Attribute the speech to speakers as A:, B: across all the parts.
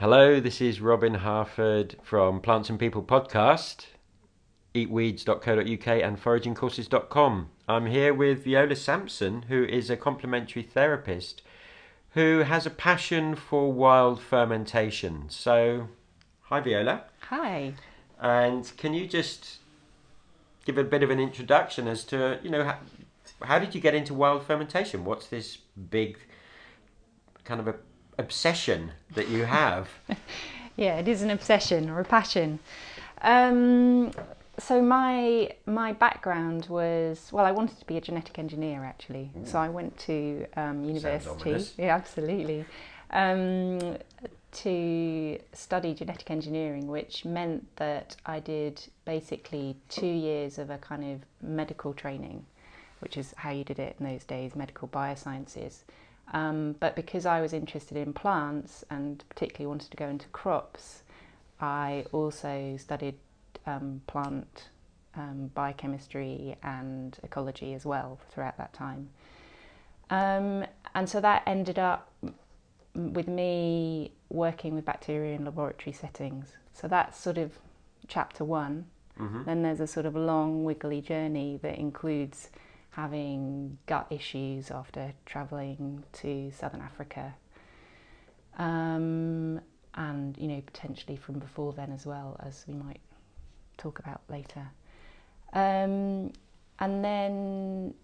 A: Hello, this is Robin Harford from Plants and People podcast, eatweeds.co.uk and foragingcourses.com. I'm here with Viola Sampson, who is a complementary therapist who has a passion for wild fermentation. So, hi Viola.
B: Hi.
A: And can you just give a bit of an introduction as to, you know, how, how did you get into wild fermentation? What's this big kind of a obsession that you have.
B: yeah, it is an obsession or a passion. Um, so my my background was well, I wanted to be a genetic engineer actually. Ooh. So I went to um, university. Yeah, absolutely. Um, to study genetic engineering, which meant that I did basically two years of a kind of medical training, which is how you did it in those days, medical biosciences. Um, but because I was interested in plants and particularly wanted to go into crops, I also studied um, plant um, biochemistry and ecology as well throughout that time. Um, and so that ended up with me working with bacteria in laboratory settings. So that's sort of chapter one. Mm-hmm. Then there's a sort of long, wiggly journey that includes having gut issues after travelling to southern Africa. Um, and, you know, potentially from before then as well, as we might talk about later. Um, and then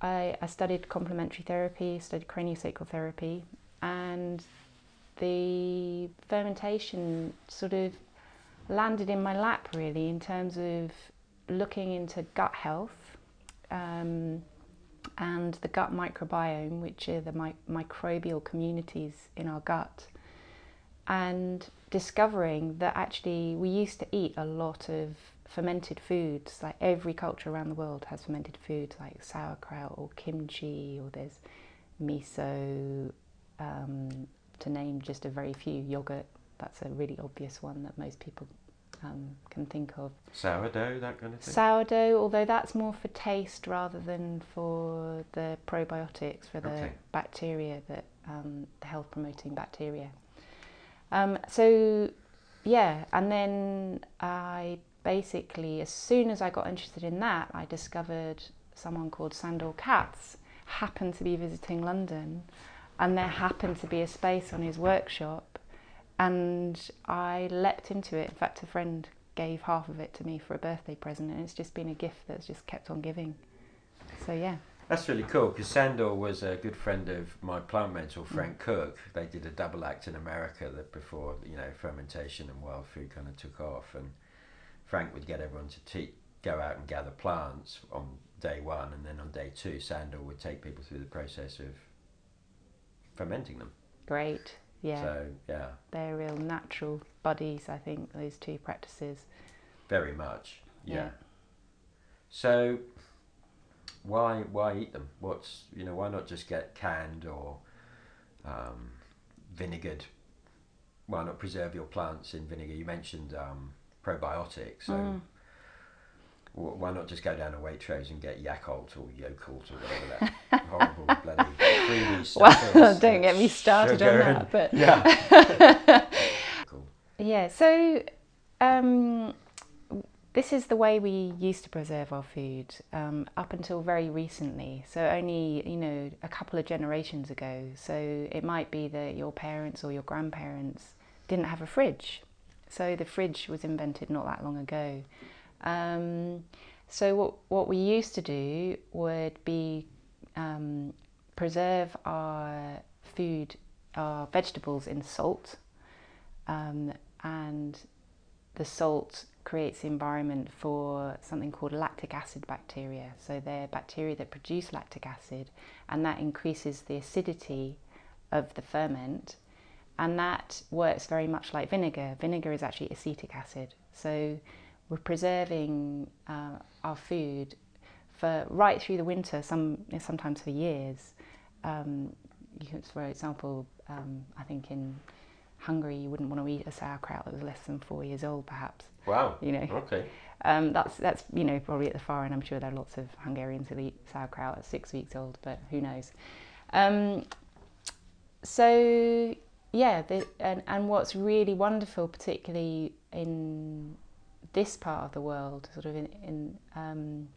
B: I, I studied complementary therapy, studied craniosacral therapy, and the fermentation sort of landed in my lap really in terms of looking into gut health um, and the gut microbiome, which are the mi- microbial communities in our gut, and discovering that actually we used to eat a lot of fermented foods. Like every culture around the world has fermented foods like sauerkraut or kimchi, or there's miso, um, to name just a very few. Yogurt, that's a really obvious one that most people um, can think of.
A: Sourdough, that kind of thing?
B: Sourdough, although that's more for taste rather than for the probiotics, for the okay. bacteria, that um, the health promoting bacteria. Um, so, yeah, and then I basically, as soon as I got interested in that, I discovered someone called Sandor Katz happened to be visiting London, and there happened to be a space on his workshop and I leapt into it. In fact, a friend gave half of it to me for a birthday present, and it's just been a gift that's just kept on giving. So yeah.
A: That's really cool because Sandor was a good friend of my plant mentor Frank mm. Cook. They did a double act in America that before you know fermentation and wild food kind of took off, and Frank would get everyone to te- go out and gather plants on day one, and then on day two, Sandor would take people through the process of fermenting them.
B: Great. Yeah.
A: So yeah.
B: They're real natural buddies, I think, those two practices.
A: Very much. Yeah. yeah. So why why eat them? What's you know, why not just get canned or um, vinegared? Why not preserve your plants in vinegar? You mentioned um, probiotics, so mm why not just go down to Waitrose and get Yakult or Yakult or whatever that horrible bloody stuff
B: Well, don't get me started on that, but
A: yeah.
B: cool. Yeah, so um, this is the way we used to preserve our food um, up until very recently. So only you know a couple of generations ago. So it might be that your parents or your grandparents didn't have a fridge. So the fridge was invented not that long ago. Um, so what what we used to do would be um, preserve our food, our vegetables in salt, um, and the salt creates the environment for something called lactic acid bacteria. So they're bacteria that produce lactic acid, and that increases the acidity of the ferment, and that works very much like vinegar. Vinegar is actually acetic acid. So we're preserving uh, our food for right through the winter, some sometimes for years. Um, can, for example, um, I think in Hungary you wouldn't want to eat a sauerkraut that was less than four years old, perhaps.
A: Wow.
B: You know.
A: Okay.
B: Um, that's that's you know probably at the far end. I'm sure there are lots of Hungarians who eat sauerkraut at six weeks old, but who knows. Um, so yeah, the, and and what's really wonderful, particularly in this part of the world, sort of in in um,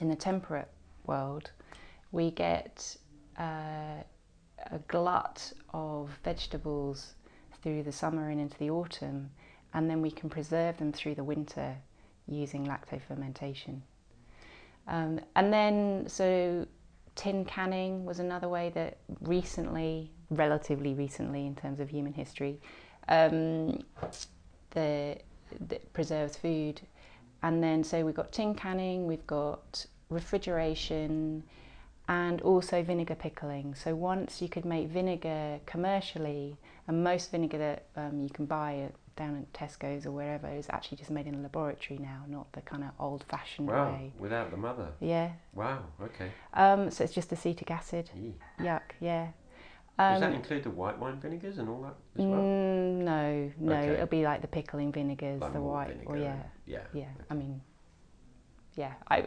B: in the temperate world, we get uh, a glut of vegetables through the summer and into the autumn, and then we can preserve them through the winter using lactofermentation. Um, and then, so tin canning was another way that recently, relatively recently in terms of human history, um, the, the preserves food. And then, so we've got tin canning, we've got refrigeration, and also vinegar pickling. So once you could make vinegar commercially, and most vinegar that um, you can buy down at Tesco's or wherever is actually just made in a laboratory now, not the kind of old-fashioned
A: Wow,
B: way.
A: without the mother.
B: Yeah.
A: Wow, okay.
B: Um, so it's just acetic acid.
A: Eee.
B: Yuck. Yeah.
A: Does that
B: Um,
A: include the white wine vinegars and all that as well?
B: mm, no, no.
A: Okay.
B: It'll be like the pickling vinegars,
A: Like
B: the white.
A: vinegar
B: Or yeah,
A: yeah.
B: yeah. I mean, yeah. I,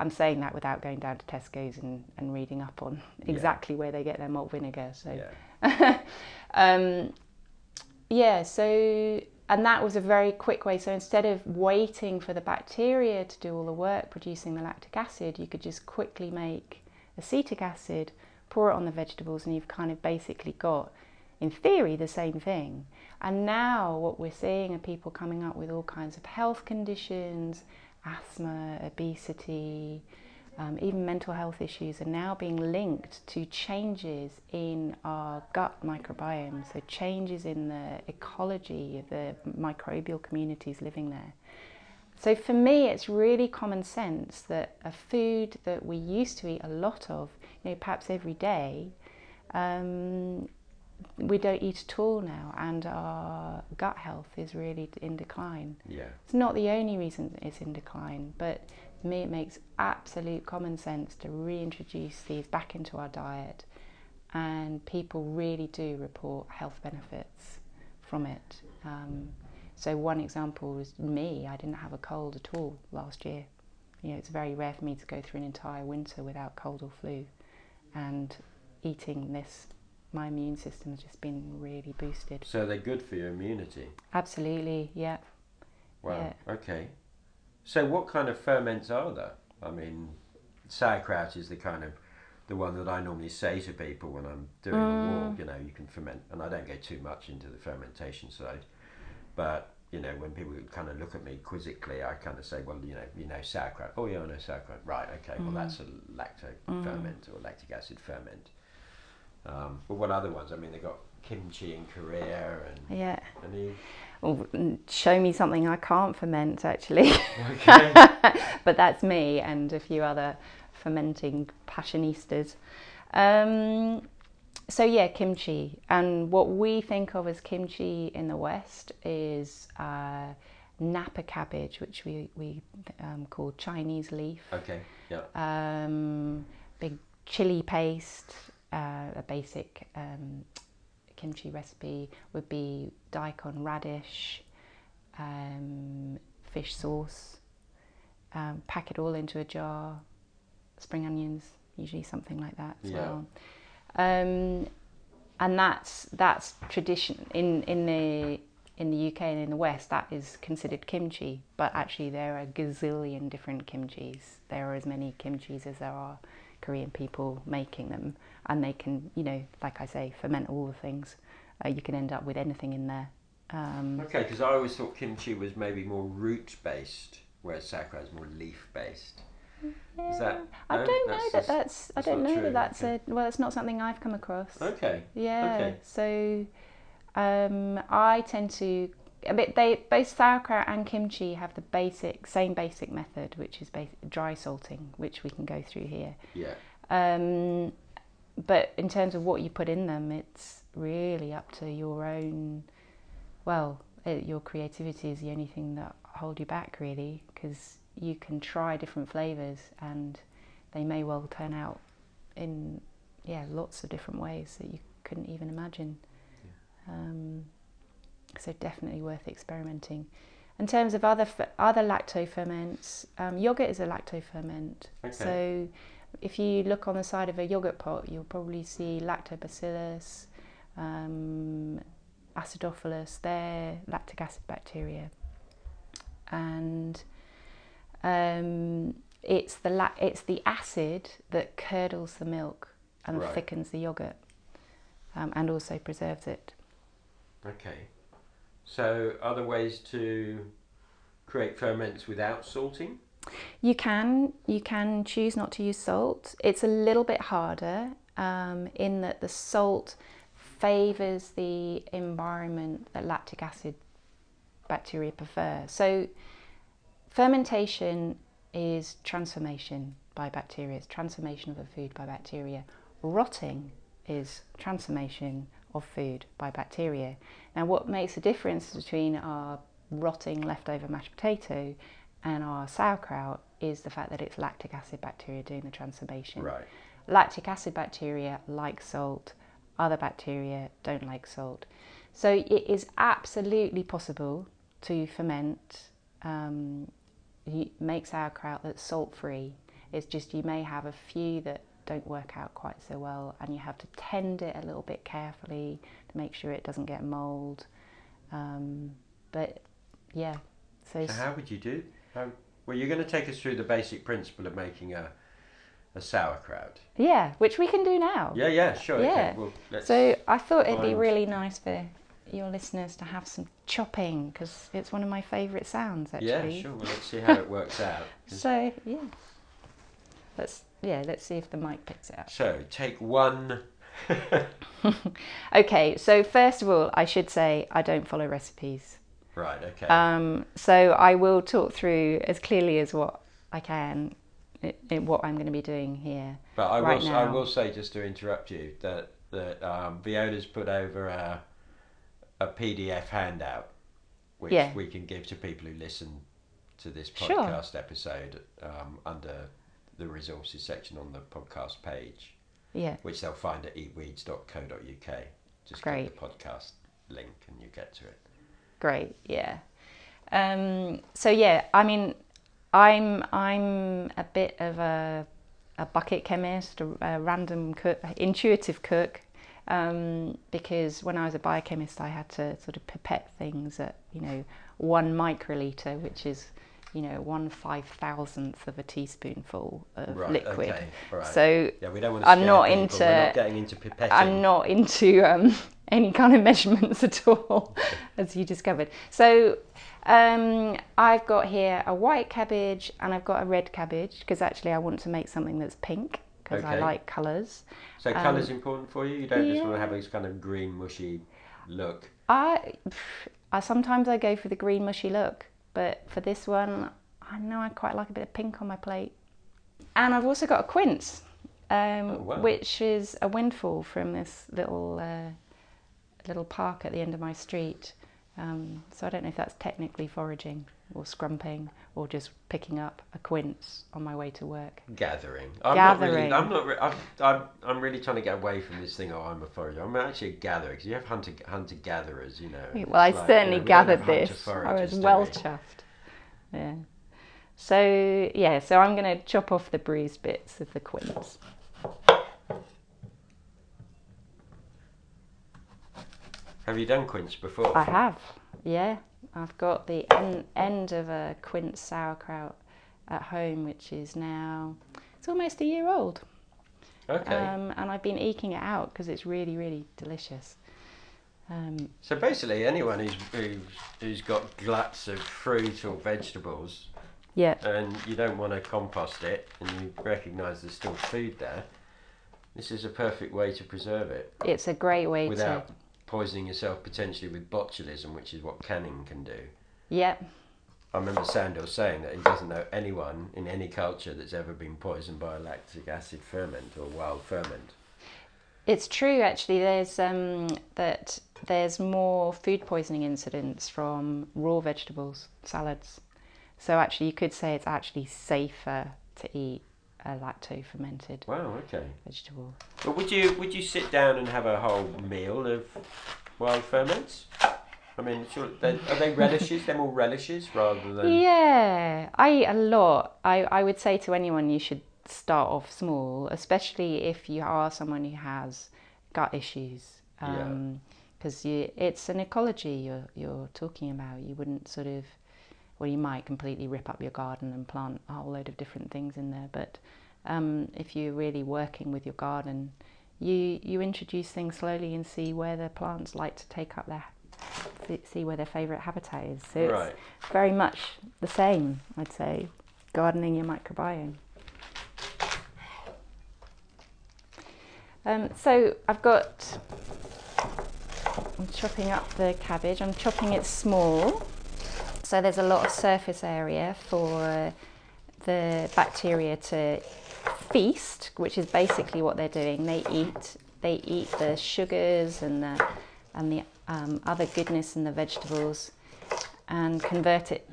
B: I'm saying that without going down to Tesco's and, and reading up on
A: Yeah.
B: exactly where they get their malt vinegar. So
A: Yeah.
B: um, yeah, so, and that was a very quick way. So instead of waiting for the bacteria to do all the work producing the lactic acid, you could just quickly make acetic acid, pour it on the vegetables, and you've kind of basically got, in theory, the same thing. And now what we're seeing are people coming up with all kinds of health conditions, asthma, obesity, um, even mental health issues are now being linked to changes in our gut microbiome, so changes in the ecology of the microbial communities living there. So for me, it's really common sense that a food that we used to eat a lot of, you know, perhaps every day, um, we don't eat at all now, and our gut health is really in decline.
A: Yeah.
B: It's not the only reason it's in decline, but for me it makes absolute common sense to reintroduce these back into our diet, and people really do report health benefits from it. Um, so one example was me. I didn't have a cold at all last year. You know, it's very rare for me to go through an entire winter without cold or flu, and eating this, my immune system's just been really boosted.
A: So they're good for your immunity.
B: Absolutely, yeah.
A: Wow. Okay. So what kind of ferments are there? I mean, sauerkraut is the kind of the one that I normally say to people when I'm doing a mm. walk. You know, you can ferment, and I don't go too much into the fermentation side. But you know, when people kind of look at me quizzically, I kind of say, well, you know, you know sauerkraut. Oh yeah, I know sauerkraut. Right. Okay. Well, that's a lacto ferment or lactic acid ferment. Um, but what other ones? I mean, they've got kimchi in Korea and
B: Yeah.
A: any.
B: Well, mm, show me something I can't ferment actually.
A: Okay.
B: but that's me and a few other fermenting passionistas. Um, so yeah, kimchi. And what we think of as kimchi in the West is uh, napa cabbage, which we, we um, call Chinese leaf.
A: okay. Yeah.
B: Um, big chili paste, uh, a basic um, kimchi recipe would be daikon radish, um, fish sauce, um, pack it all into a jar, spring onions, usually something like that as
A: Yeah.
B: well. Um, and that's that's tradition in in the in the UK and in the West that is considered kimchi, but actually there are a gazillion different kimchis. There are as many kimchis as there are Korean people making them, and they can, you know, like I say, ferment all the things. Uh, you can end up with anything in there. Um,
A: Okay, because I always thought kimchi was maybe more root based, whereas sauerkraut is more leaf based. Is that?
B: I don't know that
A: just-
B: that's, I don't know
A: true,
B: that that's
A: okay.
B: a well, it's not something I've come across.
A: Okay.
B: Yeah.
A: Okay.
B: So um, I tend to a bit they both sauerkraut and kimchi have the basic same basic method, which is basic, dry salting, which we can go through here.
A: Yeah.
B: Um, but in terms of what you put in them, it's really up to your own. Well, your creativity is the only thing that hold you back, really, because you can try different flavors and they may well turn out in yeah lots of different ways that you couldn't even imagine. Um, so definitely worth experimenting. In terms of other other lacto ferments, um, yogurt is a lacto ferment.
A: Okay.
B: So if you look on the side of a yogurt pot, you'll probably see lactobacillus, um, acidophilus, they're lactic acid bacteria. And um, it's the la- it's the acid that curdles the milk and
A: Right.
B: thickens the yogurt, um, and also preserves it.
A: Okay. So, other ways to create ferments without salting?
B: You can you can choose not to use salt. It's a little bit harder um, in that the salt favours the environment that lactic acid bacteria prefer. So fermentation is transformation by bacteria. It's transformation of a food by bacteria. Rotting is transformation of food by bacteria. Now, what makes the difference between our rotting leftover mashed potato and our sauerkraut is the fact that it's lactic acid bacteria doing the transformation.
A: Right.
B: Lactic acid bacteria like salt, other bacteria don't like salt. So it is absolutely possible to ferment, um, you make sauerkraut that's salt free. It's just you may have a few that don't work out quite so well, and you have to tend it a little bit carefully to make sure it doesn't get mold. Um, but yeah, so,
A: So, how would you do? How, well, you're going to take us through the basic principle of making a, a sauerkraut.
B: yeah, which we can do now.
A: Yeah, yeah, sure.
B: Yeah.
A: Okay. Well,
B: So I thought it'd be really nice for your listeners to have some chopping because it's one of my favourite sounds actually.
A: yeah, sure. Well, let's see how it works out.
B: So yeah, let's yeah let's see if the mic picks it up.
A: So, take one.
B: Okay, so first of all, I should say I don't follow recipes.
A: right. Okay.
B: Um, so I will talk through as clearly as what I can i i what I'm going to be doing here.
A: But I
B: right
A: will, s- I
B: now.
A: will say, just to interrupt you, that that um, Viola's put over a, a PDF handout, which
B: Yeah.
A: we can give to people who listen to this
B: Sure.
A: podcast episode um, under the resources section on the podcast page,
B: Yeah,
A: which they'll find at eatweeds.co.uk. Just
B: Great.
A: click the podcast link and you get to it.
B: great. Yeah. Um, so yeah, I mean, I'm I'm a bit of a a bucket chemist, a, a random cook, intuitive cook, um, because when I was a biochemist, I had to sort of pipette things at you know one microliter, which is you know one five thousandth of a teaspoonful of
A: Right.
B: liquid.
A: Okay. Right.
B: So
A: yeah, we don't want to.
B: I'm not
A: people.
B: into-
A: We're not getting into pipetting.
B: I'm not into um, any kind of measurements at all, as you discovered. So um, I've got here a white cabbage and I've got a red cabbage because actually I want to make something that's pink because I
A: Okay.
B: like colours.
A: So
B: Um,
A: colour's important for you. You don't just want to have this kind of green mushy look.
B: I, I sometimes I go for the green mushy look, but for this one, I know I quite like a bit of pink on my plate. And I've also got a quince, um,
A: Oh, wow.
B: which is a windfall from this little uh, little park at the end of my street. Um, so I don't know if that's technically foraging or scrumping or just picking up a quince on my way to work.
A: Gathering. I'm not really.
B: Gathering.
A: I'm not. Re- I'm, I'm. I'm really trying to get away from this thing. Oh, I'm a forager. I'm actually a gatherer because you have hunter hunter gatherers. You know.
B: Well, I
A: like,
B: certainly
A: you know,
B: gathered this. I was well chuffed. Yeah. So yeah, so I'm going to chop off the bruised bits of the quince.
A: Have you done quince before?
B: I have. Yeah, I've got the en- end of a quince sauerkraut at home, which is now it's almost a year old.
A: okay.
B: Um, and I've been eking it out because it's really, really delicious. Um,
A: so basically, anyone who's, who's who's got gluts of fruit or vegetables,
B: yeah,
A: and you don't want to compost it, and you recognise there's still food there, this is a perfect way to preserve it.
B: it's a great way
A: without
B: to.
A: Poisoning yourself potentially with botulism, which is what canning can do.
B: Yep.
A: I remember Sandor saying that he doesn't know anyone in any culture that's ever been poisoned by a lactic acid ferment or wild ferment.
B: It's true, actually. There's um, that there's more food poisoning incidents from raw vegetables, salads. So actually, you could say it's actually safer to eat a lacto fermented
A: Wow, okay.
B: vegetable.
A: But would you would you sit down and have a whole meal of wild ferments? I mean, sure, are they relishes? They're more relishes rather than.
B: Yeah, I eat a lot. I, I would say to anyone you should start off small, especially if you are someone who has gut issues. Um, because you, it's an ecology you're you're talking about. You wouldn't sort of, well, you might completely rip up your garden and plant a whole load of different things in there. But um, if you're really working with your garden, you you introduce things slowly and see where the plants like to take up their see where their favourite habitat is. So
A: Right.
B: it's very much the same, I'd say, gardening your microbiome. Um, so I've got, I'm chopping up the cabbage. I'm chopping it small, so there's a lot of surface area for the bacteria to feast, which is basically what they're doing. They eat, they eat the sugars and the and the um, other goodness in the vegetables, and convert it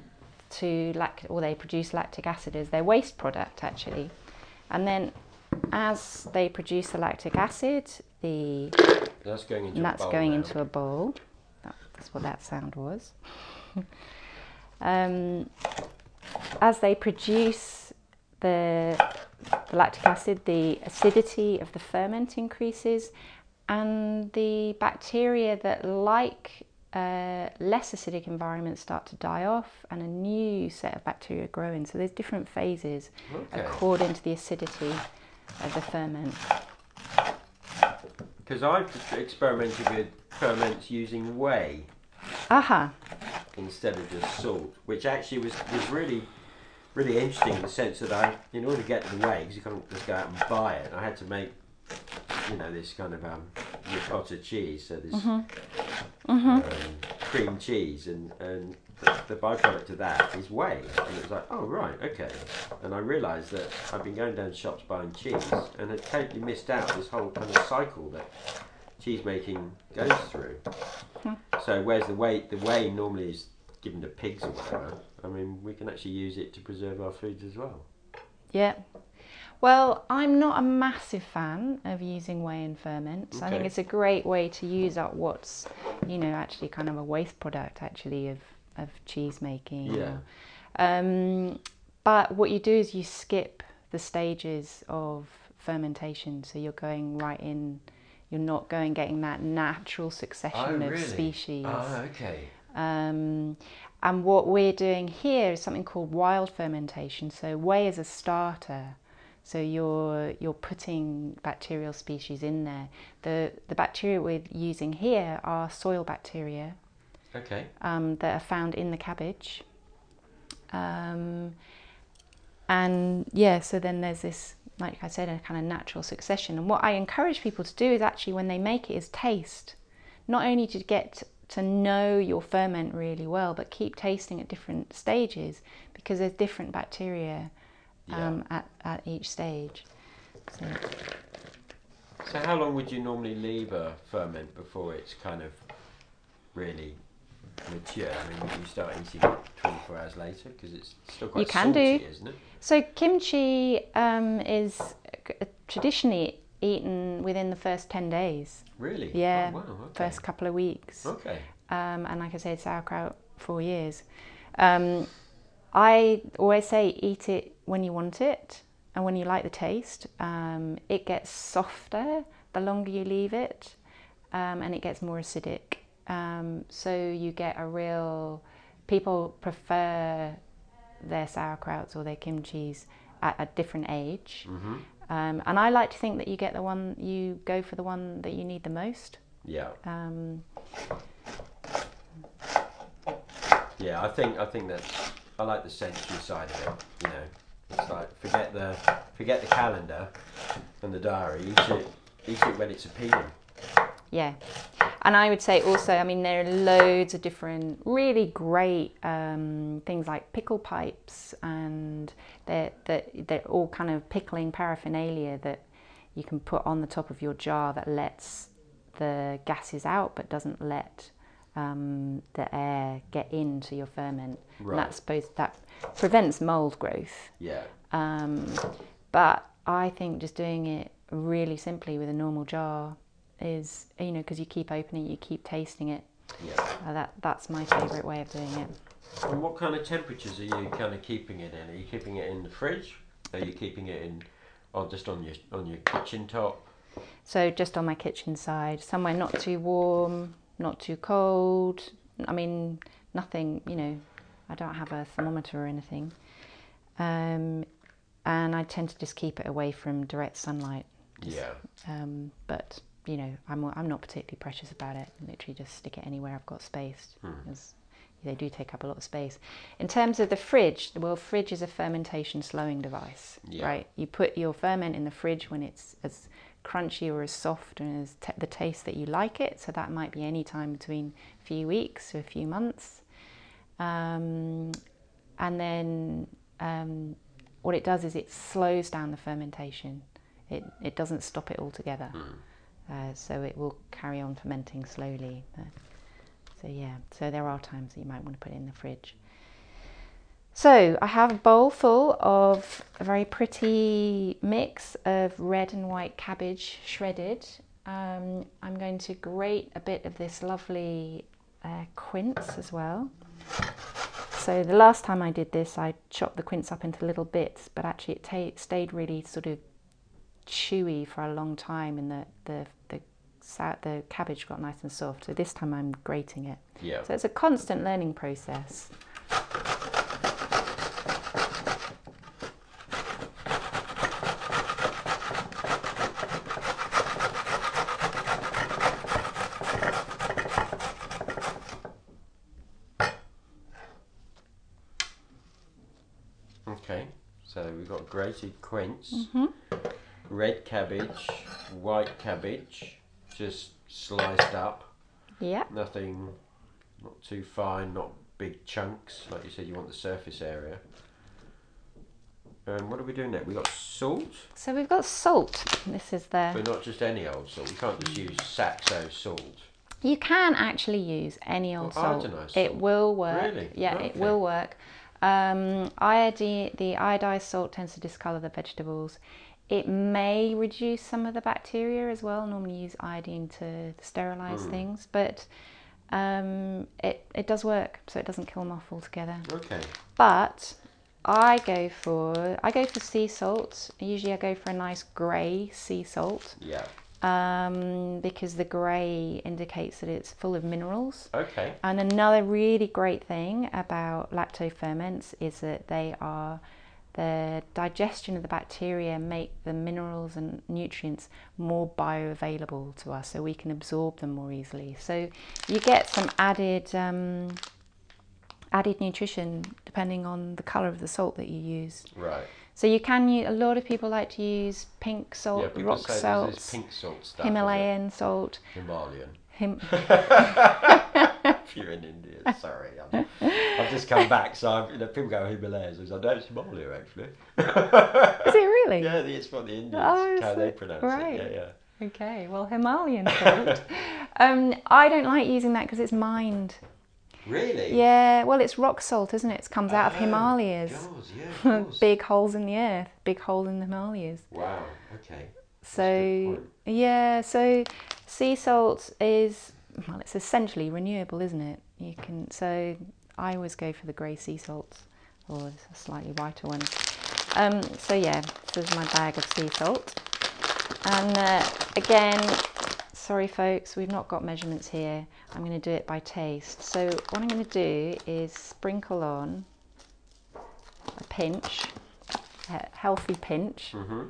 B: to lact, or they produce lactic acid as their waste product actually, and then as they produce the lactic acid, the
A: That's going into
B: that's
A: a bowl
B: going
A: now.
B: into a bowl. That's what that sound was. um, as they produce the, the lactic acid, the acidity of the ferment increases, and the bacteria that like uh, less acidic environments start to die off, and a new set of bacteria grow in. So there's different phases
A: Okay.
B: according to the acidity of the ferment.
A: Because I've experimented with ferments using whey
B: Aha.
A: instead of just salt, which actually was, was really really interesting in the sense that I, in order to get the whey, because you can't just go out and buy it, I had to make, you know, this kind of um, ricotta cheese, so this Um, cream cheese, and, and the, the byproduct of that is whey. And it was like, oh right, okay. And I realised that I've been going down shops buying cheese and had totally missed out this whole kind of cycle that cheese making goes through. So where's the whey, the whey normally is given to pigs or whatever, I mean we can actually use it to preserve our foods as well.
B: Yeah. Well, I'm not a massive fan of using whey in ferments. I think it's a great way to use up what's, you know, actually kind of a waste product actually of, of cheese making.
A: Yeah.
B: Um, but what you do is you skip the stages of fermentation. So you're going right in, you're not going getting that natural succession of species.
A: Oh, okay.
B: Um, and what we're doing here is something called wild fermentation. So whey is a starter. So you're you're putting bacterial species in there. The the bacteria we're using here are soil bacteria
A: Okay.
B: um, that are found in the cabbage. Um, and yeah, so then there's this, like I said, a kind of natural succession. And what I encourage people to do is actually, when they make it, is taste. Not only to get to know your ferment really well, but keep tasting at different stages because there's different bacteria um, at, at each stage. So,
A: So how long would you normally leave a ferment before it's kind of really mature? I mean, you start eating it 24 hours later? Because it's still quite
B: You can
A: salty,
B: do.
A: isn't it?
B: So kimchi um, is traditionally eaten within the first 10 days,
A: Really?
B: Yeah,
A: Oh, wow, okay.
B: first couple of weeks.
A: Okay.
B: Um, and like I said, sauerkraut, four years. Um, I always say eat it when you want it and when you like the taste. Um, it gets softer the longer you leave it um, and it gets more acidic. Um, so you get a real, people prefer their sauerkrauts or their kimchis at a different age.
A: Mm-hmm.
B: Um, and I like to think that you get the one, you go for the one that you need the most.
A: Yeah.
B: Um,
A: Yeah, I think I think that's I like the sensory side of it. You know, it's like forget the forget the calendar and the diary. Eat it, eat it when it's appealing.
B: Yeah. And I would say also, I mean, there are loads of different really great um, things like pickle pipes, and they're, they're, they're all kind of pickling paraphernalia that you can put on the top of your jar that lets the gases out but doesn't let um, the air get into your ferment.
A: Right.
B: And that's supposed, that prevents mold growth.
A: Yeah.
B: Um, but I think just doing it really simply with a normal jar is, you know, because you keep opening it, you keep tasting it.
A: Yeah.
B: Uh, that that's my favourite way of doing it.
A: And what kind of temperatures are you kind of keeping it in? Are you keeping it in the fridge? Are you keeping it in, or just on your on your kitchen top?
B: So just on my kitchen side, somewhere not too warm, not too cold. I mean, nothing, you know, I don't have a thermometer or anything. Um, and I tend to just keep it away from direct sunlight. Just,
A: yeah.
B: Um, but you know, I'm I'm not particularly precious about it. I Literally, just stick it anywhere I've got space. Because they do take up a lot of space. In terms of the fridge, well, fridge is a fermentation slowing device,
A: Yeah.
B: right? You put your ferment in the fridge when it's as crunchy or as soft and as t- the taste that you like it. So that might be any time between a few weeks to a few months. Um, and then um, what it does is it slows down the fermentation. It, it doesn't stop it altogether. Uh, so it will carry on fermenting slowly. But, so yeah, so there are times that you might want to put it in the fridge. So I have a bowl full of a very pretty mix of red and white cabbage shredded. Um, I'm going to grate a bit of this lovely uh, quince as well. So the last time I did this, I chopped the quince up into little bits, but actually it ta- stayed really sort of chewy for a long time, and the the the, the cabbage got nice and soft. So this time I'm grating it.
A: Yeah.
B: So it's a constant learning process.
A: Okay. So we've got grated quince,
B: Mm-hmm.
A: Red cabbage, white cabbage, just sliced up.
B: Yeah.
A: Nothing, not too fine, not big chunks. Like you said, you want the surface area. And what are we doing next? We've got salt,
B: So we've got salt. This is the.
A: but not just any old salt. We can't just use Saxa salt.
B: You can actually use any old
A: Oh,
B: salt. It will work.
A: Really?
B: Yeah,
A: Okay.
B: it will work. Um, iodine, the iodized salt tends to discolor the vegetables. It may reduce some of the bacteria as well. Normally use iodine to sterilize
A: Hmm.
B: things, but um, it it does work, so it doesn't kill them off altogether.
A: Okay.
B: But I go for I go for sea salt. Usually I go for a nice grey sea salt
A: Yeah.
B: um, because the grey indicates that it's full of minerals.
A: Okay.
B: And another really great thing about lacto ferments is that they are the digestion of the bacteria make the minerals and nutrients more bioavailable to us so we can absorb them more easily. So you get some added um, added nutrition depending on the color of the salt that you use.
A: Right.
B: So you can use a lot of people like to use pink salt,
A: yeah,
B: rock salt,
A: pink salt stuff.
B: Himalayan salt.
A: Himalayan.
B: Him-
A: you're in India, sorry, I'm, I've just come back, so I'm, you know, people go Himalayas. I was like, no, it's Himalaya actually.
B: Is it really?
A: Yeah, it's from the Indians
B: Oh,
A: how they pronounce
B: Right.
A: it. Yeah, yeah.
B: Okay, well, Himalayan salt. um, I don't like using that because it's mined.
A: Really?
B: Yeah, well, it's rock salt, isn't it? It comes out of
A: Oh,
B: Himalayas.
A: God, yeah, of
B: big holes in the earth, big hole in the Himalayas.
A: Wow. Okay.
B: So yeah, so sea salt is well, it's essentially renewable, isn't it? You can so I always go for the grey sea salts or the slightly whiter ones. Um, so yeah, this is my bag of sea salt, and uh, again, sorry folks, we've not got measurements here. I'm going to do it by taste. So what I'm going to do is sprinkle on a pinch, a healthy pinch
A: Mm-hmm.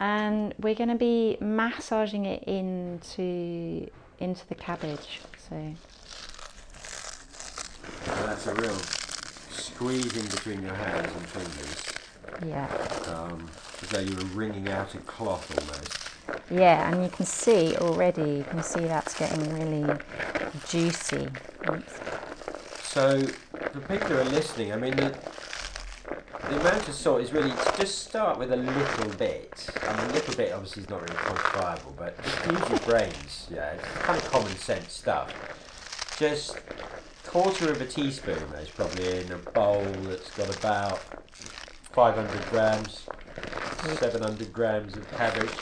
B: and we're going to be massaging it into into the cabbage.
A: So that's a real squeezing between your hands and fingers,
B: yeah,
A: um, as though you were wringing out a cloth almost.
B: yeah, and you can see already. You can see that's getting really juicy. Oops.
A: So, for people who are listening, I mean, the, the amount of salt is really just start with a little bit. I mean, a little bit obviously is not really quantifiable, but use your brains. Yeah, it's kind of common sense stuff. Just quarter of a teaspoon is probably in a bowl that's got about 500 grams, 700 grams of cabbage.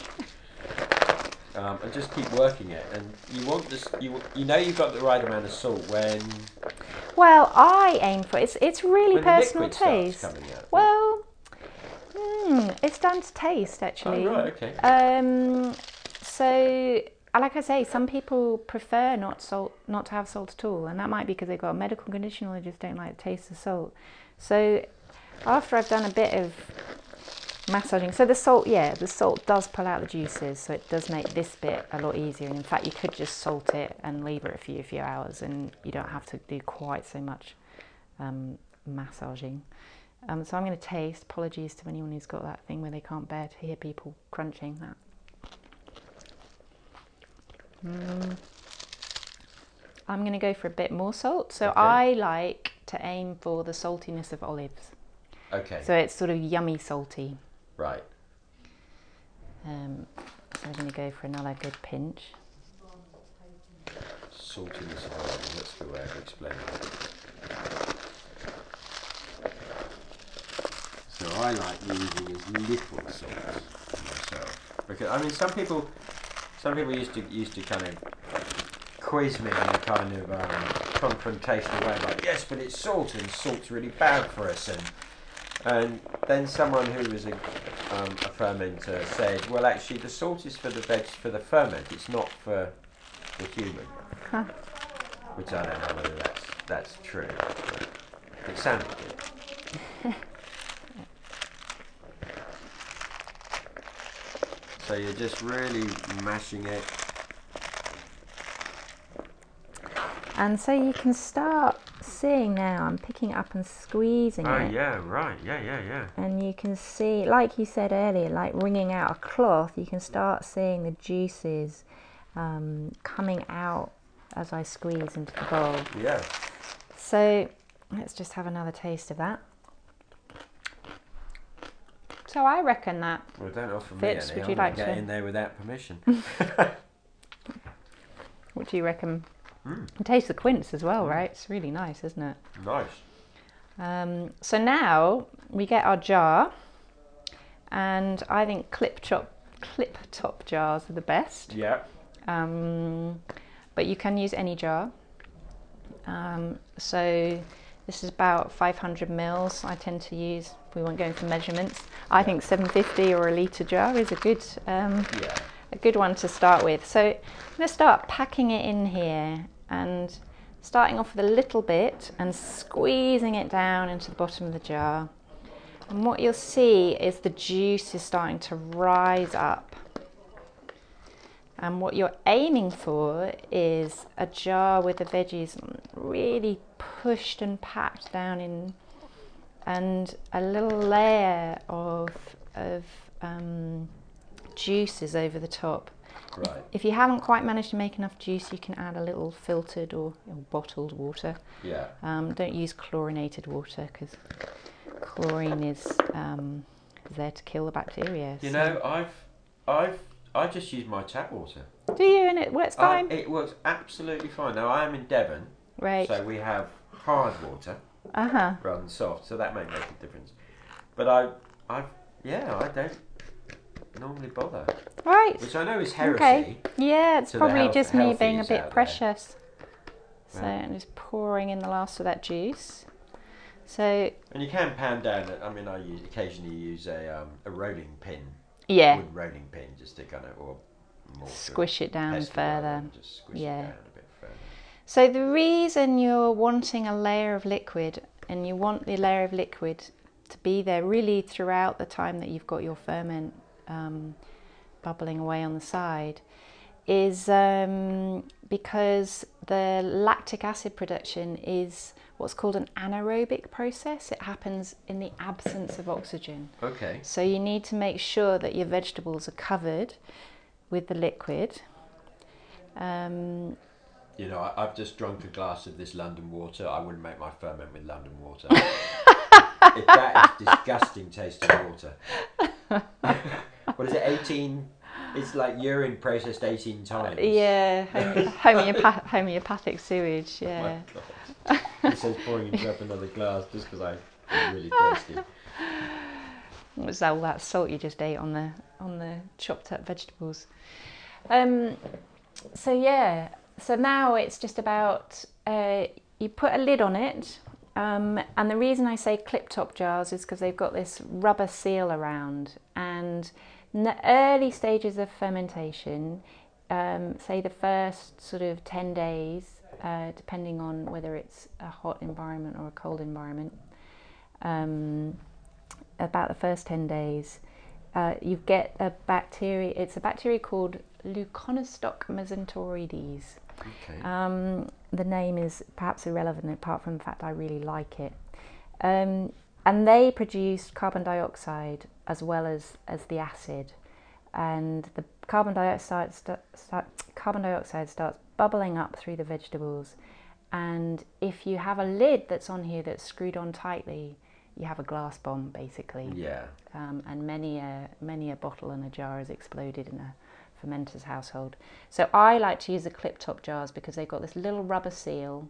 A: Um, and just keep working it, and you want this. You you know you've got the right amount of salt when
B: Well, I aim for it's it's really personal taste.
A: out.
B: Well, hmm, it's down to taste, actually.
A: Oh, right, okay.
B: Um, so, uh, like I say, some people prefer not salt, not to have salt at all, and that might be because they've got a medical condition or they just don't like the taste of salt. So, after I've done a bit of massaging, so the salt, yeah, the salt does pull out the juices, so it does make this bit a lot easier. And in fact, you could just salt it and leave it for a few few hours, and you don't have to do quite so much um, massaging. Um, so I'm going to taste. Apologies to anyone who's got that thing where they can't bear to hear people crunching that. Mm. I'm going to go for a bit more salt. So
A: Okay.
B: I like to aim for the saltiness of olives.
A: Okay.
B: So it's sort of yummy salty.
A: Right.
B: Um, so I'm going to go for another good pinch.
A: Saltiness of olive. That's the way of explaining it. So I like using as little salt myself. Because I mean, some people, some people used to used to kind of quiz me in a kind of um, confrontational way, like, yes, but it's salt, and salt's really bad for us, and and then someone who was a, um, a fermenter said, well, actually, the salt is for the veg for the ferment. It's not for the human.
B: Huh.
A: Which I don't know whether that's that's true. But it sounded good. so you're just really mashing it.
B: And so you can start seeing now, I'm picking up and squeezing it.
A: Oh
B: it.
A: yeah, right. Yeah, yeah, yeah.
B: And you can see, like you said earlier, like wringing out a cloth, you can start seeing the juices um, coming out as I squeeze into the bowl.
A: Yeah.
B: So let's just have another taste of that. So I reckon that
A: Well, don't offer me
B: Fitz,
A: any.
B: would
A: I'm
B: you
A: gonna
B: like
A: get
B: to-
A: in there without permission.
B: What do you reckon?
A: Mm.
B: And taste the quince as well, right? It's really nice, isn't it?
A: nice.
B: Um, so now we get our jar, and I think clip chop, clip top jars are the best.
A: Yeah.
B: Um, but you can use any jar. Um, so this is about 500 mils. I tend to use. We weren't going for measurements, I think 750 or a litre jar is a good um,
A: Yeah.
B: A good one to start with. So I'm going to start packing it in here and starting off with a little bit and squeezing it down into the bottom of the jar. And what you'll see is the juice is starting to rise up. And what you're aiming for is a jar with the veggies really pushed and packed down in, and a little layer of, of um, juices over the top.
A: Right.
B: If you haven't quite managed to make enough juice, you can add a little filtered or, or bottled water.
A: Yeah.
B: Um, don't use chlorinated water because chlorine is um, is there to kill the bacteria.
A: You
B: so-
A: know, I've, I've, I just use my tap water.
B: Do you? And it works
A: I-
B: fine.
A: it works absolutely fine. Now I am in Devon,
B: right.
A: so we have hard water
B: Uh huh.
A: rather than soft, so that may make a difference. But I, I, yeah, I don't normally bother,
B: Right.
A: which I know is heresy.
B: Okay. Yeah, it's probably
A: health-
B: just me being a bit
A: there.
B: precious. So
A: Right.
B: I'm just pouring in the last of that juice. So
A: And you can pound down. It I mean, I use, occasionally use a um, a rolling pin,
B: yeah,
A: wood rolling pin, just to kind of or more
B: squish it down further.
A: Just squish
B: Yeah.
A: it down further.
B: So the reason you're wanting a layer of liquid and you want the layer of liquid to be there really throughout the time that you've got your ferment um, bubbling away on the side is um, because the lactic acid production is what's called an anaerobic process. It happens in the absence of oxygen.
A: Okay.
B: So you need to make sure that your vegetables are covered with the liquid. Um,
A: You know, I, I've just drunk a glass of this London water. I wouldn't make my ferment with London water. if that is disgusting tasting water. what is it? Eighteen. It's like urine processed eighteen times.
B: Yeah, home- homeopath- homeopathic sewage.
A: My
B: Yeah.
A: God. It says pouring himself another glass just because I'm really thirsty.
B: Was that all that salt you just ate on the on the chopped up vegetables? Um, so yeah, so now it's just about uh, you put a lid on it Um, and the reason I say clip top jars is because they've got this rubber seal around. And in the early stages of fermentation, um, say the first sort of 10 days, uh, depending on whether it's a hot environment or a cold environment, um, about the first 10 days, uh, you get a bacteria, it's a bacteria called Leuconostoc mesenteroides.
A: Okay.
B: Um, the name is perhaps irrelevant apart from the fact I really like it. Um, and they produce carbon dioxide as well as, as the acid. And the carbon dioxide, st- start, carbon dioxide starts bubbling up through the vegetables. And if you have a lid that's on here that's screwed on tightly, you have a glass bomb basically.
A: yeah.
B: Um, and many a, many a bottle and a jar has exploded in a fermenter's household. So I like to use the clip top jars because they've got this little rubber seal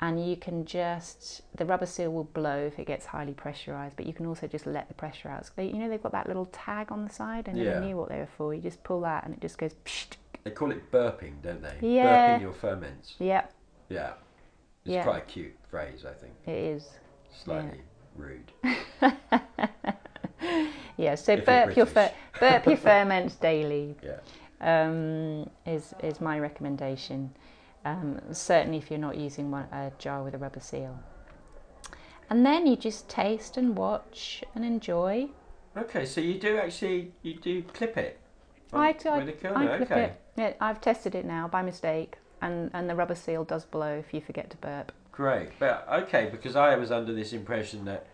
B: and you can just, the rubber seal will blow if it gets highly pressurized, but you can also just let the pressure out. So they, you know, they've got that little tag on the side. I never
A: Yeah.
B: knew what they were for. You just pull that and it just goes,
A: They call it burping, don't they?
B: Yeah.
A: Burping your ferments.
B: yep,
A: Yeah. It's
B: Yeah.
A: quite a cute phrase, I think.
B: it is.
A: Slightly rude.
B: Yeah, so
A: If
B: burp your, fer- burp your ferments daily.
A: Yeah.
B: um, is is my recommendation. Um, certainly, if you're not using one, a jar with a rubber seal. And then you just taste and watch and enjoy.
A: Okay, so you do actually you do clip it.
B: I, I,
A: with a kilner,
B: I clip
A: okay.
B: it. Yeah, I've tested it now by mistake, and, and the rubber seal does blow if you forget to burp.
A: Great, but okay, because I was under this impression that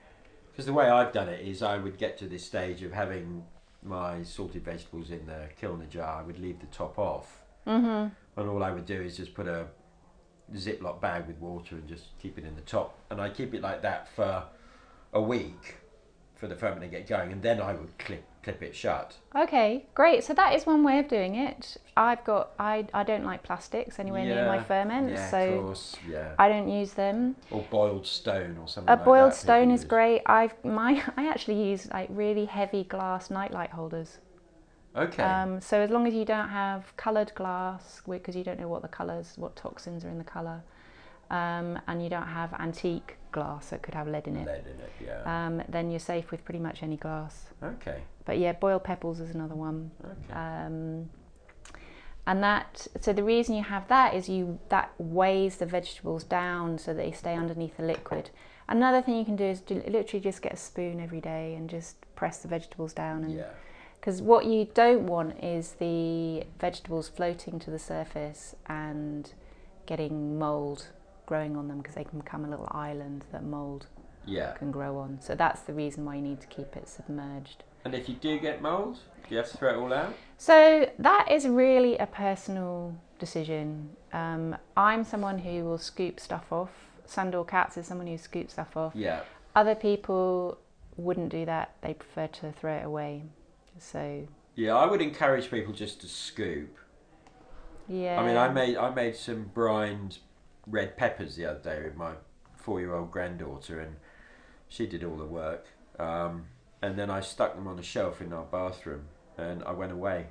A: because the way I've done it is I would get to this stage of having my salted vegetables in the kilner jar. I would leave the top off,
B: Mm-hmm.
A: And all I would do is just put a Ziploc bag with water and just keep it in the top, and I keep it like that for a week for the ferment to get going, and then I would clip clip it shut.
B: Okay, great. So that is one way of doing it. I've got I I don't like plastics anywhere near my
A: Yeah,
B: ferments,
A: yeah, of
B: so
A: course, yeah,
B: I don't use them.
A: or boiled stone or something.
B: A
A: like
B: boiled
A: that
B: stone is
A: use.
B: great. I've my I actually use like really heavy glass nightlight holders.
A: Okay.
B: Um, so as long as you don't have coloured glass, because you don't know what the colours, what toxins are in the colour, um, and you don't have antique glass that could have lead in it,
A: Lead in it, yeah.
B: um, then you're safe with pretty much any glass.
A: okay.
B: But yeah, boiled pebbles is another one.
A: Okay.
B: Um, and that so the reason you have that is you that weighs the vegetables down so they stay underneath the liquid. Another thing you can do is to literally just get a spoon every day and just press the vegetables down and
A: yeah.
B: Because what you don't want is the vegetables floating to the surface and getting mold growing on them because they can become a little island that mold
A: Yeah.
B: can grow on. So that's the reason why you need to keep it submerged.
A: And if you do get mould, do you have to throw it all out?
B: So that is really a personal decision. Um, I'm someone who will scoop stuff off. Sandor Katz is someone who scoops stuff off.
A: Yeah.
B: Other people wouldn't do that. They prefer to throw it away. So
A: Yeah, I would encourage people just to scoop.
B: yeah.
A: I mean, I made I made some brined red peppers the other day with my four-year-old granddaughter, and she did all the work. Um, and then I stuck them on a shelf in our bathroom, and I went away,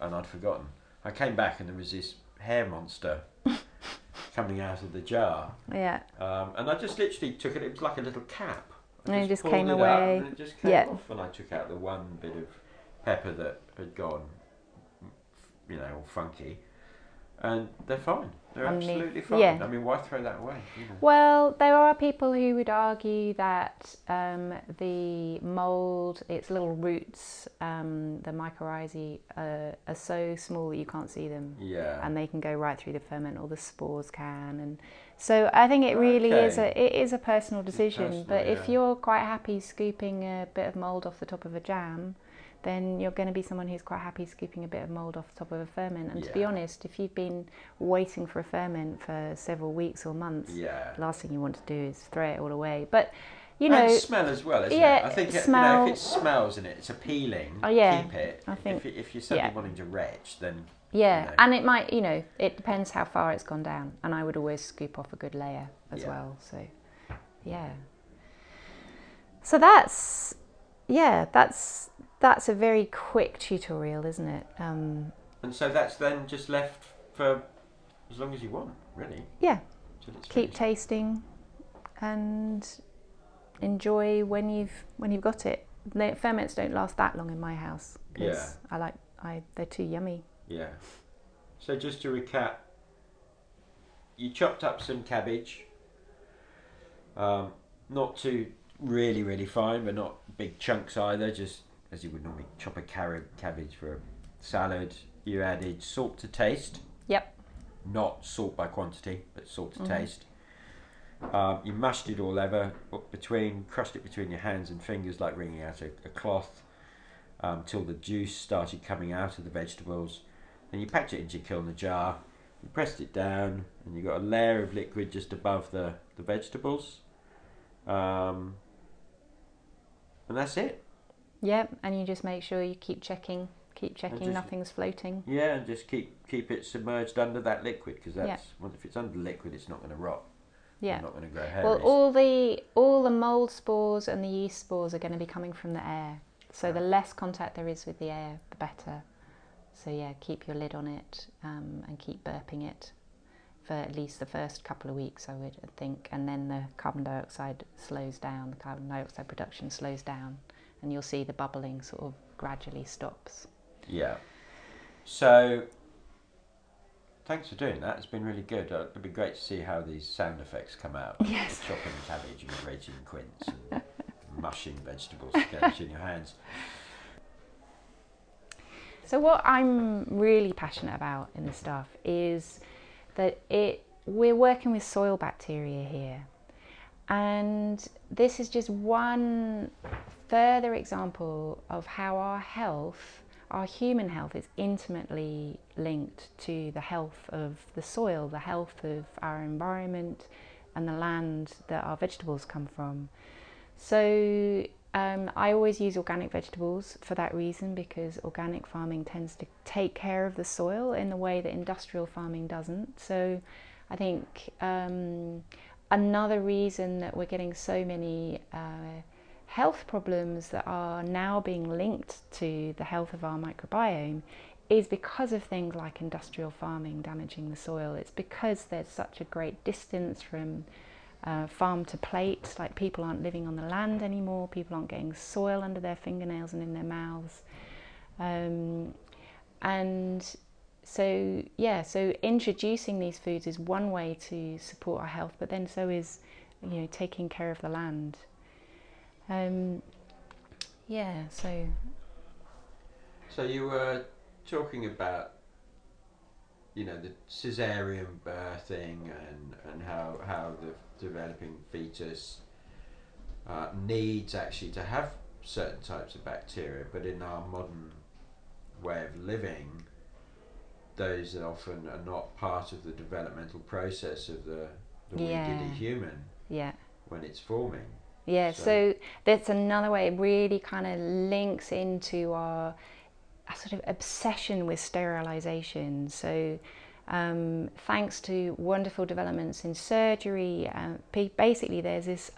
A: and I'd forgotten. I came back, and there was this hair monster coming out of the jar,
B: Yeah.
A: um, and I just literally took it. It was like a little cap. I
B: And it just came
A: it up
B: away.
A: and it just came
B: Yeah.
A: off, and I took out the one bit of pepper that had gone, you know, funky, and they're fine. They're
B: Underneath-
A: absolutely fine.
B: yeah.
A: I mean, why throw that away? You know?
B: Well, there are people who would argue that um, the mold, its little roots, um, the mycorrhizae, uh, are so small that you can't see them.
A: Yeah.
B: and they can go right through the ferment or the spores can and so i think it really is a it is a personal decision
A: personal,
B: but if
A: yeah.
B: you're quite happy scooping a bit of mold off the top of a jam then you're going to be someone who's quite happy scooping a bit of mold off the top of a ferment and to be honest if you've been waiting for a ferment for several weeks or months
A: yeah.
B: the last thing you want to do is throw it all away but you know
A: and smell as well, isn't
B: yeah,
A: it? I think it, you know,
B: smell-
A: if it smells and it, it's appealing,
B: Oh, yeah,
A: keep it.
B: I think-
A: if, if you're suddenly
B: yeah.
A: wanting to retch, then
B: Yeah,
A: you know.
B: and it might, you know, it depends how far it's gone down. And I would always scoop off a good layer as
A: Yeah.
B: well. So, yeah. So that's, yeah, that's that's a very quick tutorial, isn't it? Um,
A: and so that's then just left for as long as you want, really.
B: yeah, keep
A: finished.
B: tasting, and enjoy when you've when you've got it. The ferments don't last that long in my house.
A: Yeah.
B: I like I they're too yummy.
A: Yeah. So just to recap, you chopped up some cabbage. Um, not too really really fine, but not big chunks either. Just as you would normally chop a carrot cabbage for a salad. You added salt to taste.
B: Yep.
A: Not salt by quantity, but salt to
B: Mhm.
A: taste. Um, you mashed it all over between, crushed it between your hands and fingers like wringing out a, a cloth um, till the juice started coming out of the vegetables. Then you packed it into your kiln jar, you pressed it down, and you got a layer of liquid just above the, the vegetables. Um, and that's it.
B: Yep. And you just make sure you keep checking, keep checking
A: just-
B: nothing's floating.
A: Yeah, and just keep keep it submerged under that liquid because that's
B: Yeah.
A: well, if it's under liquid, it's not going to rot.
B: Yeah.
A: It's not going to grow hairy.
B: Well, all the all the mold spores and the yeast spores are going to be coming from the air. So the less contact there is with the air, the better. So yeah, keep your lid on it um, and keep burping it for at least the first couple of weeks, I would think, and then the carbon dioxide slows down. The carbon dioxide production slows down, and you'll see the bubbling sort of gradually stops.
A: Yeah. So, thanks for doing that. It's been really good. Uh, it'd be great to see how these sound effects come out.
B: Yes.
A: Chopping cabbage and grating quince and mushing vegetables in your hands.
B: So what I'm really passionate about in this stuff is that it we're working with soil bacteria here. And this is just one further example of how our health, our human health is intimately linked to the health of the soil, the health of our environment and the land that our vegetables come from. So um, I always use organic vegetables for that reason because organic farming tends to take care of the soil in the way that industrial farming doesn't. So I think um, another reason that we're getting so many uh, health problems that are now being linked to the health of our microbiome is because of things like industrial farming damaging the soil. It's because there's such a great distance from uh, farm to plate, like people aren't living on the land anymore, people aren't getting soil under their fingernails and in their mouths. Um, and so, yeah, so introducing these foods is one way to support our health, but then so is, you know, taking care of the land. Um, yeah, so
A: So you were talking about, you know, the cesarean birthing and, and how, how the developing fetus uh, needs actually to have certain types of bacteria, but in our modern way of living, those that often are not part of the developmental process of the, the
B: Yeah.
A: wiggity human
B: yeah.
A: when it's forming.
B: Yeah,
A: So-
B: so, that's another way. It really kind of links into our, our sort of obsession with sterilization. So, um, thanks to wonderful developments in surgery, uh, basically there's this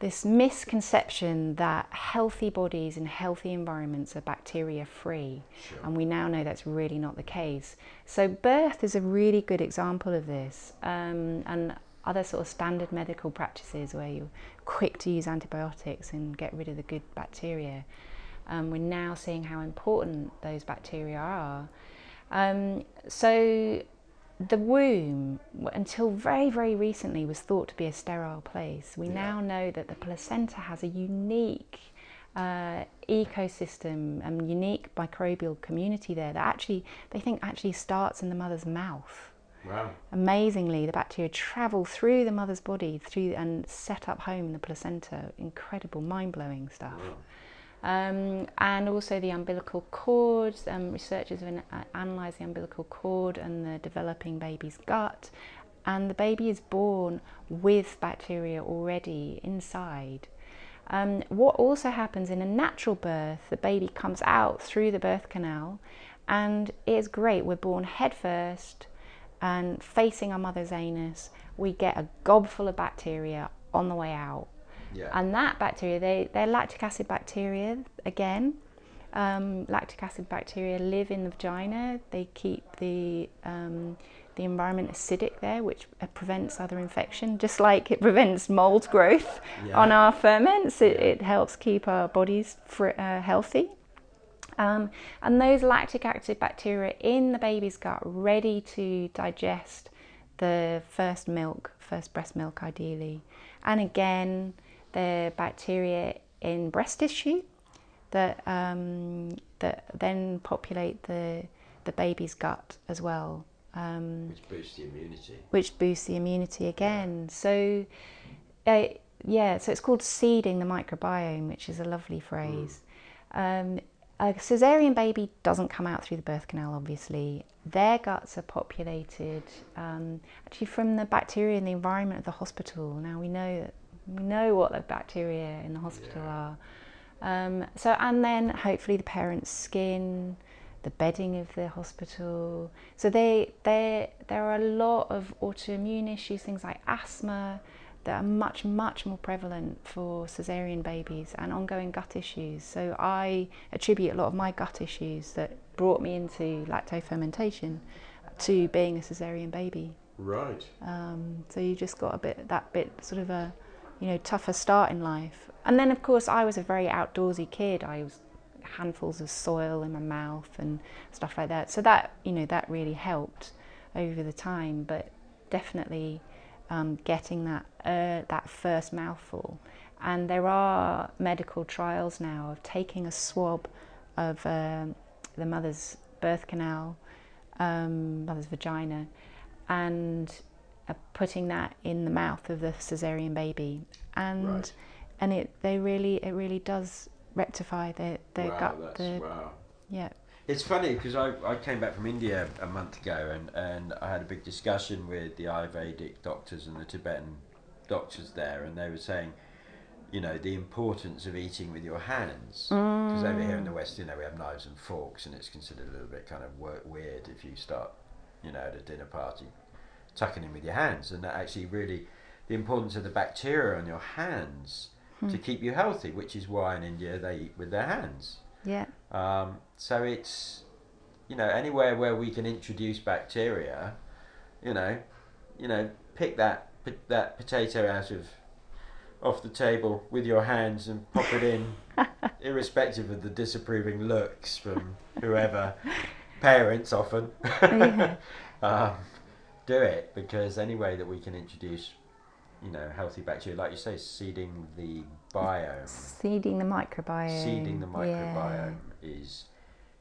B: this misconception that healthy bodies and healthy environments are bacteria free.
A: Sure.
B: And we now know that's really not the case. So, birth is a really good example of this. Um, and other sort of standard medical practices where you're quick to use antibiotics and get rid of the good bacteria. Um, we're now seeing how important those bacteria are. Um, so, the womb, until very, very recently, was thought to be a sterile place. We
A: Yeah.
B: now know that the placenta has a unique uh, ecosystem and unique microbial community there that actually they think actually starts in the mother's mouth.
A: Wow.
B: Amazingly, the bacteria travel through the mother's body through and set up home in the placenta. Incredible, mind-blowing stuff.
A: wow.
B: Um, and also the umbilical cord. Um, researchers have analysed the umbilical cord and the developing baby's gut, and the baby is born with bacteria already inside. Um, what also happens in a natural birth, the baby comes out through the birth canal, and it's great. We're born head first and facing our mother's anus. We get a gobful of bacteria on the way out.
A: Yeah.
B: And that bacteria, they, they're lactic acid bacteria again. Um, lactic acid bacteria live in the vagina. They keep the, um, the environment acidic there, which prevents other infection, just like it prevents mold growth
A: Yeah.
B: on our ferments. It, it helps keep our bodies fr- uh, healthy. Um, and those lactic acid bacteria in the baby's gut ready to digest the first milk, first breast milk ideally. And again, the bacteria in breast tissue that um, that then populate the the baby's gut as well, um,
A: Which boosts the immunity.
B: which boosts the immunity again. So, uh, yeah, so it's called seeding the microbiome, which is a lovely phrase. Um, a cesarean baby doesn't come out through the birth canal, obviously. Their guts are populated um, actually from the bacteria in the environment of the hospital. Now we know that we know what the bacteria in the hospital
A: Yeah.
B: are. Um, so and then hopefully the parent's skin, the bedding of the hospital. So they they there are a lot of autoimmune issues, things like asthma, that are much much more prevalent for cesarean babies and ongoing gut issues. So I attribute a lot of my gut issues that brought me into lactofermentation to being a cesarean baby.
A: Right.
B: Um, so you just got a bit that bit sort of a you know tougher start in life. And then of course I was a very outdoorsy kid. I was handfuls of soil in my mouth and stuff like that. So that you know that really helped over the time. But definitely um, getting that uh, that first mouthful. And there are medical trials now of taking a swab of um, the mother's birth canal, um, mother's vagina, and uh, putting that in the mouth of the cesarean baby, and
A: Right.
B: and it they really it really does rectify their their
A: wow,
B: gut.
A: that's,
B: The,
A: wow.
B: yeah,
A: It's funny because I, I came back from India a month ago and, and I had a big discussion with the Ayurvedic doctors and the Tibetan doctors there, and they were saying, you know, the importance of eating with your hands. Because over here in the mm. West, you know, we have knives and forks, and it's considered a little bit kind of weird if you start, you know, at a dinner party, tucking in with your hands, and that actually really, the importance of the bacteria on your hands to keep you healthy, which is why in India they eat with their hands.
B: yeah,
A: Um, so it's, you know, anywhere where we can introduce bacteria, you know, you know, pick that that potato out of off the table with your hands and pop it in, irrespective of the disapproving looks from whoever, parents often.
B: Yeah.
A: um, do it because any way that we can introduce, you know, healthy bacteria, like you say, seeding the biome
B: seeding the microbiome.
A: seeding the
B: yeah.
A: microbiome is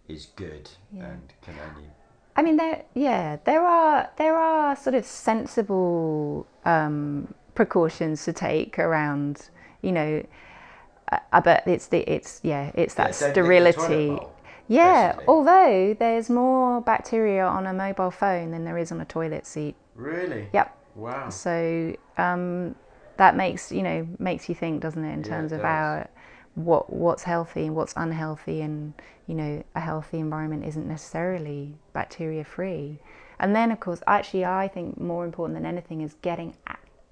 A: is good
B: Yeah.
A: and can only
B: I mean, there, yeah, there are there are sort of sensible um, precautions to take around, you know. Uh, but it's the it's yeah it's that
A: Yeah, don't lick the toilet
B: sterility. Yeah,
A: basically.
B: although there's more bacteria on a mobile phone than there is on a toilet seat.
A: really
B: Yep.
A: wow
B: So um, that makes you know makes you think, doesn't it, in
A: Yeah, it
B: terms of
A: does.
B: our what what's healthy and what's unhealthy, and you know a healthy environment isn't necessarily bacteria free. And then of course, actually, I think more important than anything is getting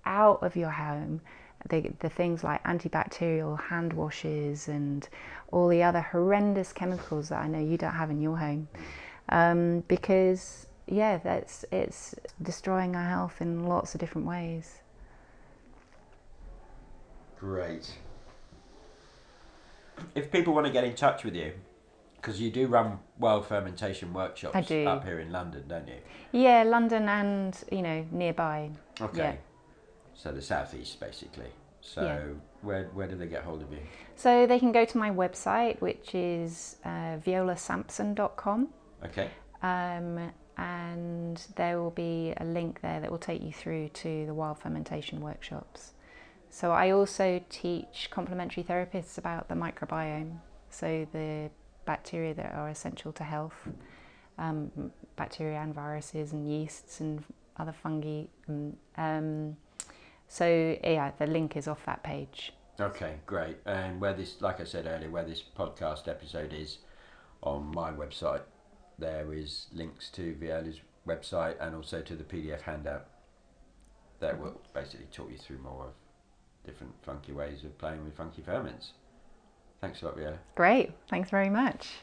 B: out of your home. The, the things like antibacterial hand washes and all the other horrendous chemicals that I know you don't have in your home, um, because yeah, that's it's destroying our health in lots of different ways.
A: great if people want to get in touch with you because you do run wild fermentation workshops
B: I do.
A: up here in London don't you
B: Yeah, London and you know nearby.
A: okay
B: Yeah.
A: so the southeast basically so
B: Yeah.
A: where where do they get hold of you
B: So they can go to my website, which is uh, violasampson.com,
A: okay
B: um, and there will be a link there that will take you through to the wild fermentation workshops. So I also teach complementary therapists about the microbiome, so the bacteria that are essential to health, um, bacteria and viruses and yeasts and other fungi. Um, um, so yeah, the link is off that page.
A: Okay, great. And where this, like I said earlier, where this podcast episode is on my website, there is links to Viola's website and also to the PDF handout that will basically talk you through more of different funky ways of playing with funky ferments. Thanks a lot, Viola.
B: Great, thanks very much.